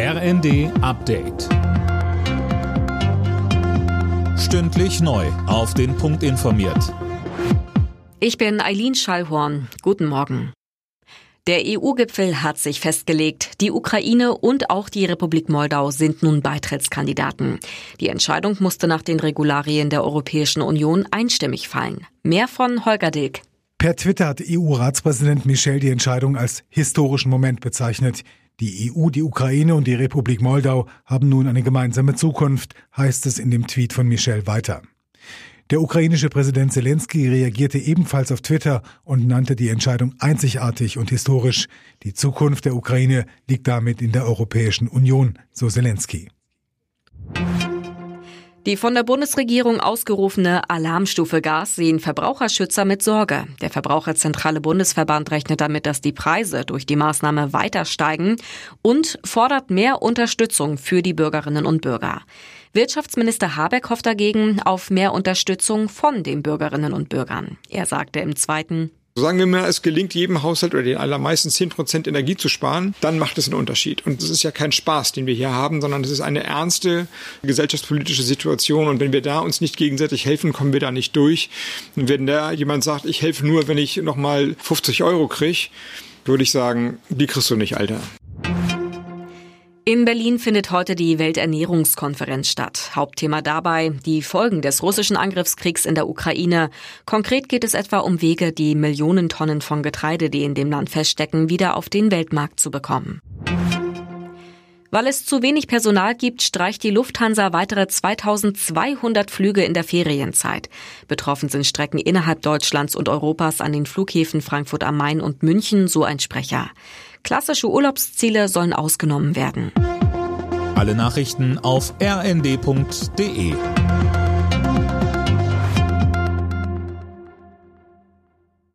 RND Update. Stündlich neu. Auf den Punkt informiert. Ich bin Eileen Schallhorn. Guten Morgen. Der EU-Gipfel hat sich festgelegt. Die Ukraine und auch die Republik Moldau sind nun Beitrittskandidaten. Die Entscheidung musste nach den Regularien der Europäischen Union einstimmig fallen. Mehr von Holger Dilk. Per Twitter hat EU-Ratspräsident Michel die Entscheidung als historischen Moment bezeichnet. Die EU, die Ukraine und die Republik Moldau haben nun eine gemeinsame Zukunft, heißt es in dem Tweet von Michel weiter. Der ukrainische Präsident Zelensky reagierte ebenfalls auf Twitter und nannte die Entscheidung einzigartig und historisch. Die Zukunft der Ukraine liegt damit in der Europäischen Union, so Zelensky. Die von der Bundesregierung ausgerufene Alarmstufe Gas sehen Verbraucherschützer mit Sorge. Der Verbraucherzentrale Bundesverband rechnet damit, dass die Preise durch die Maßnahme weiter steigen und fordert mehr Unterstützung für die Bürgerinnen und Bürger. Wirtschaftsminister Habeck hofft dagegen auf mehr Unterstützung von den Bürgerinnen und Bürgern. Er sagte im zweiten Sagen wir mal, es gelingt jedem Haushalt oder den allermeisten 10 Prozent Energie zu sparen, dann macht es einen Unterschied. Und es ist ja kein Spaß, den wir hier haben, sondern es ist eine ernste gesellschaftspolitische Situation. Und wenn wir da uns nicht gegenseitig helfen, kommen wir da nicht durch. Und wenn da jemand sagt, ich helfe nur, wenn ich nochmal 50 Euro kriege, würde ich sagen, die kriegst du nicht, Alter. In Berlin findet heute die Welternährungskonferenz statt. Hauptthema dabei die Folgen des russischen Angriffskriegs in der Ukraine. Konkret geht es etwa um Wege, die Millionen Tonnen von Getreide, die in dem Land feststecken, wieder auf den Weltmarkt zu bekommen. Weil es zu wenig Personal gibt, streicht die Lufthansa weitere 2200 Flüge in der Ferienzeit. Betroffen sind Strecken innerhalb Deutschlands und Europas an den Flughäfen Frankfurt am Main und München, so ein Sprecher. Klassische Urlaubsziele sollen ausgenommen werden. Alle Nachrichten auf rnd.de